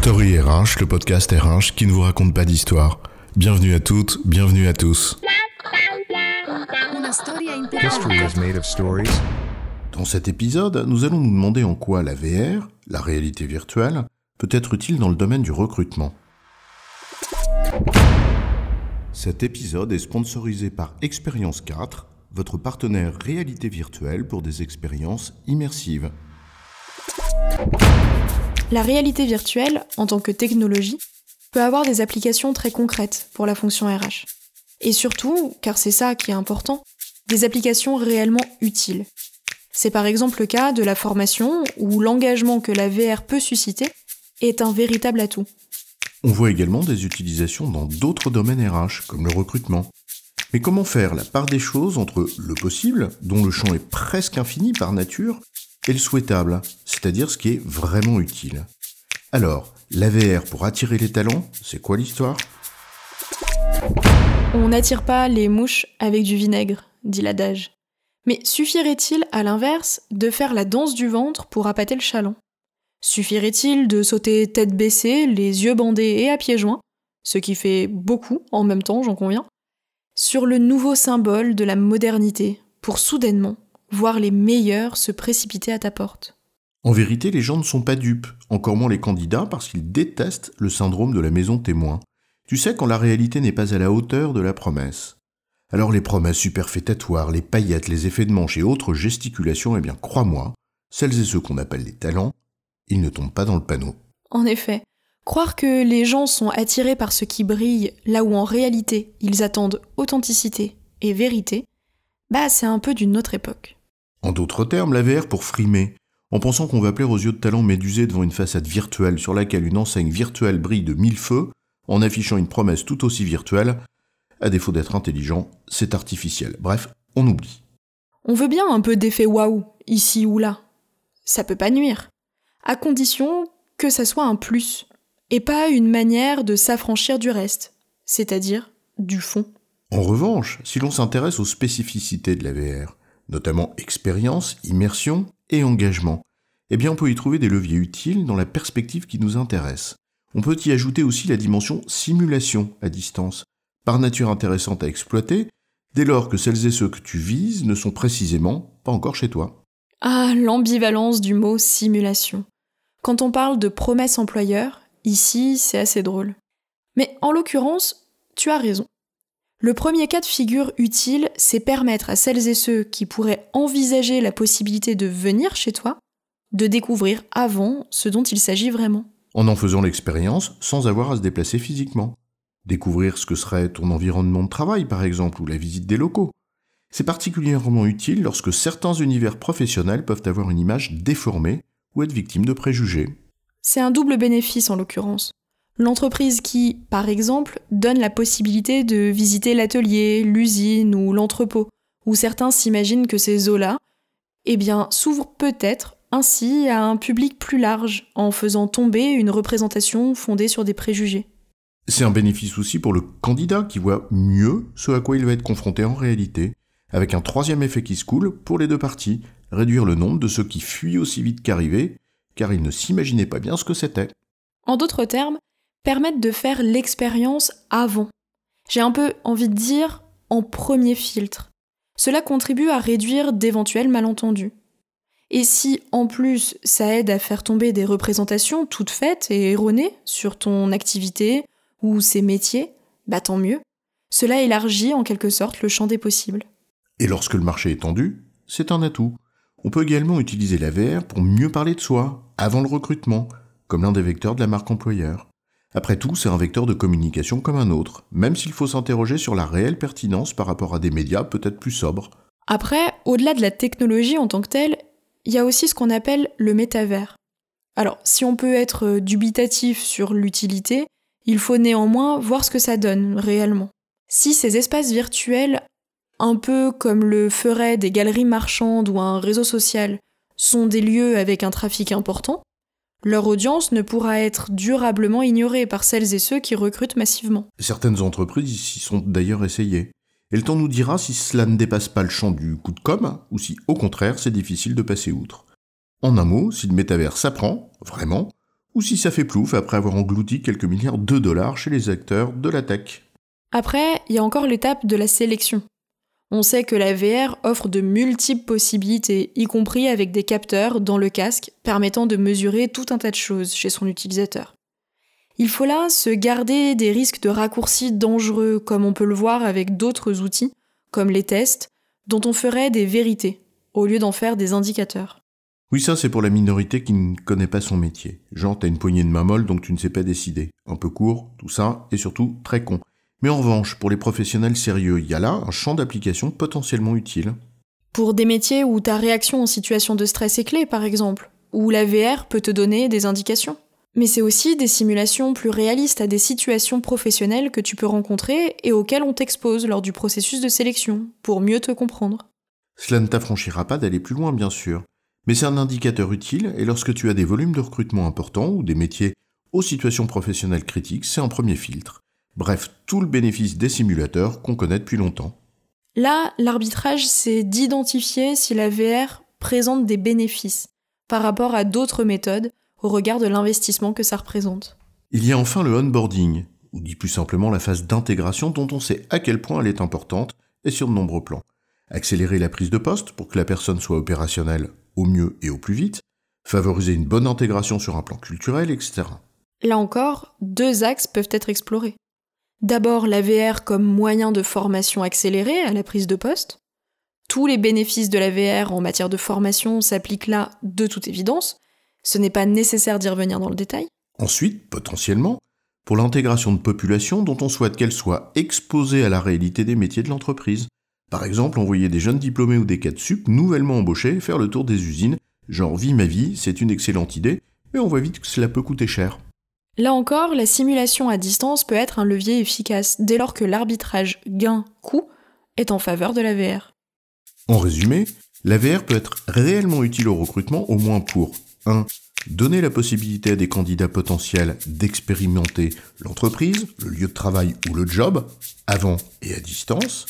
Story RH, le podcast RH qui ne vous raconte pas d'histoire. Bienvenue à toutes, bienvenue à tous. Dans cet épisode, nous allons nous demander en quoi la VR, la réalité virtuelle, peut être utile dans le domaine du recrutement. Cet épisode est sponsorisé par Expérience 4, votre partenaire réalité virtuelle pour des expériences immersives. La réalité virtuelle, en tant que technologie, peut avoir des applications très concrètes pour la fonction RH. Et surtout, car c'est ça qui est important, des applications réellement utiles. C'est par exemple le cas de la formation où l'engagement que la VR peut susciter est un véritable atout. On voit également des utilisations dans d'autres domaines RH, comme le recrutement. Mais comment faire la part des choses entre le possible, dont le champ est presque infini par nature, et le souhaitable, c'est-à-dire ce qui est vraiment utile. Alors, l'AVR pour attirer les talents, c'est quoi l'histoire? On n'attire pas les mouches avec du vinaigre, dit l'adage. Mais suffirait-il, à l'inverse, de faire la danse du ventre pour appâter le chaland? Suffirait-il de sauter tête baissée, les yeux bandés et à pieds joints, ce qui fait beaucoup en même temps, j'en conviens, sur le nouveau symbole de la modernité, pour soudainement voir les meilleurs se précipiter à ta porte? En vérité, les gens ne sont pas dupes, encore moins les candidats, parce qu'ils détestent le syndrome de la maison témoin. Tu sais quand la réalité n'est pas à la hauteur de la promesse. Alors les promesses superfétatoires, les paillettes, les effets de manche et autres gesticulations, eh bien crois-moi, celles et ceux qu'on appelle les talents, ils ne tombent pas dans le panneau. En effet, croire que les gens sont attirés par ce qui brille là où en réalité ils attendent authenticité et vérité, bah c'est un peu d'une autre époque. En d'autres termes, la VR pour frimer, en pensant qu'on va plaire aux yeux de talent médusés devant une façade virtuelle sur laquelle une enseigne virtuelle brille de mille feux, en affichant une promesse tout aussi virtuelle, à défaut d'être intelligent, c'est artificiel. Bref, on oublie. On veut bien un peu d'effet waouh, ici ou là. Ça peut pas nuire. À condition que ça soit un plus, et pas une manière de s'affranchir du reste, c'est-à-dire du fond. En revanche, si l'on s'intéresse aux spécificités de la VR, notamment expérience, immersion et engagement, eh bien on peut y trouver des leviers utiles dans la perspective qui nous intéresse. On peut y ajouter aussi la dimension simulation à distance, par nature intéressante à exploiter, dès lors que celles et ceux que tu vises ne sont précisément pas encore chez toi. Ah, l'ambivalence du mot simulation. Quand on parle de promesse employeur, ici c'est assez drôle. Mais en l'occurrence, tu as raison. Le premier cas de figure utile, c'est permettre à celles et ceux qui pourraient envisager la possibilité de venir chez toi de découvrir avant ce dont il s'agit vraiment. En en faisant l'expérience sans avoir à se déplacer physiquement. Découvrir ce que serait ton environnement de travail, par exemple, ou la visite des locaux. C'est particulièrement utile lorsque certains univers professionnels peuvent avoir une image déformée ou être victimes de préjugés. C'est un double bénéfice en l'occurrence. L'entreprise qui, par exemple, donne la possibilité de visiter l'atelier, l'usine ou l'entrepôt, où certains s'imaginent que ces zoos-là, eh bien, s'ouvre peut-être ainsi à un public plus large, en faisant tomber une représentation fondée sur des préjugés. C'est un bénéfice aussi pour le candidat qui voit mieux ce à quoi il va être confronté en réalité, avec un troisième effet qui se coule pour les deux parties, réduire le nombre de ceux qui fuient aussi vite qu'arrivés, car ils ne s'imaginaient pas bien ce que c'était. En d'autres termes, permettre de faire l'expérience avant. J'ai un peu envie de dire en premier filtre. Cela contribue à réduire d'éventuels malentendus. Et si en plus ça aide à faire tomber des représentations toutes faites et erronées sur ton activité ou ses métiers, bah tant mieux. Cela élargit en quelque sorte le champ des possibles. Et lorsque le marché est tendu, c'est un atout. On peut également utiliser la VR pour mieux parler de soi, avant le recrutement, comme l'un des vecteurs de la marque employeur. Après tout, c'est un vecteur de communication comme un autre, même s'il faut s'interroger sur la réelle pertinence par rapport à des médias peut-être plus sobres. Après, au-delà de la technologie en tant que telle, il y a aussi ce qu'on appelle le métavers. Alors, si on peut être dubitatif sur l'utilité, il faut néanmoins voir ce que ça donne réellement. Si ces espaces virtuels, un peu comme le feraient des galeries marchandes ou un réseau social, sont des lieux avec un trafic important, leur audience ne pourra être durablement ignorée par celles et ceux qui recrutent massivement. Certaines entreprises s'y sont d'ailleurs essayées. Et le temps nous dira si cela ne dépasse pas le champ du coup de com, ou si au contraire c'est difficile de passer outre. En un mot, si le métavers s'apprend, vraiment, ou si ça fait plouf après avoir englouti quelques milliards de dollars chez les acteurs de la tech. Après, il y a encore l'étape de la sélection. On sait que la VR offre de multiples possibilités, y compris avec des capteurs dans le casque permettant de mesurer tout un tas de choses chez son utilisateur. Il faut là se garder des risques de raccourcis dangereux, comme on peut le voir avec d'autres outils, comme les tests, dont on ferait des vérités, au lieu d'en faire des indicateurs. Oui, ça c'est pour la minorité qui ne connaît pas son métier. Genre, t'as une poignée de main molle donc tu ne sais pas décider. Un peu court, tout ça, et surtout très con. Mais en revanche, pour les professionnels sérieux, il y a là un champ d'application potentiellement utile. Pour des métiers où ta réaction en situation de stress est clé, par exemple, où la VR peut te donner des indications. Mais c'est aussi des simulations plus réalistes à des situations professionnelles que tu peux rencontrer et auxquelles on t'expose lors du processus de sélection, pour mieux te comprendre. Cela ne t'affranchira pas d'aller plus loin, bien sûr, mais c'est un indicateur utile et lorsque tu as des volumes de recrutement importants ou des métiers aux situations professionnelles critiques, c'est un premier filtre. Bref, tout le bénéfice des simulateurs qu'on connaît depuis longtemps. Là, l'arbitrage, c'est d'identifier si la VR présente des bénéfices par rapport à d'autres méthodes au regard de l'investissement que ça représente. Il y a enfin le onboarding, ou dit plus simplement la phase d'intégration dont on sait à quel point elle est importante et sur de nombreux plans. Accélérer la prise de poste pour que la personne soit opérationnelle au mieux et au plus vite, favoriser une bonne intégration sur un plan culturel, etc. Là encore, deux axes peuvent être explorés. D'abord la VR comme moyen de formation accélérée à la prise de poste. Tous les bénéfices de la VR en matière de formation s'appliquent là de toute évidence. Ce n'est pas nécessaire d'y revenir dans le détail. Ensuite, potentiellement, pour l'intégration de populations dont on souhaite qu'elles soient exposées à la réalité des métiers de l'entreprise. Par exemple, envoyer des jeunes diplômés ou des cadres sup nouvellement embauchés faire le tour des usines, genre vie ma vie, c'est une excellente idée, mais on voit vite que cela peut coûter cher. Là encore, la simulation à distance peut être un levier efficace dès lors que l'arbitrage gain-coût est en faveur de la VR. En résumé, la VR peut être réellement utile au recrutement au moins pour 1. Donner la possibilité à des candidats potentiels d'expérimenter l'entreprise, le lieu de travail ou le job, avant et à distance.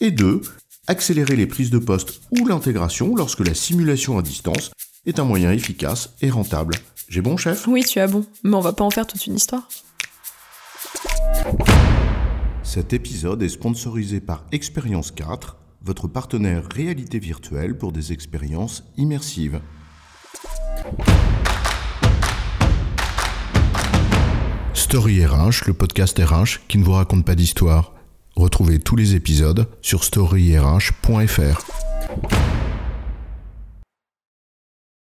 Et 2. Accélérer les prises de poste ou l'intégration lorsque la simulation à distance est un moyen efficace et rentable j'ai bon, chef? Oui, tu as bon, mais on va pas en faire toute une histoire. Cet épisode est sponsorisé par Expérience 4, votre partenaire réalité virtuelle pour des expériences immersives. Story RH, le podcast RH qui ne vous raconte pas d'histoire. Retrouvez tous les épisodes sur storyrh.fr.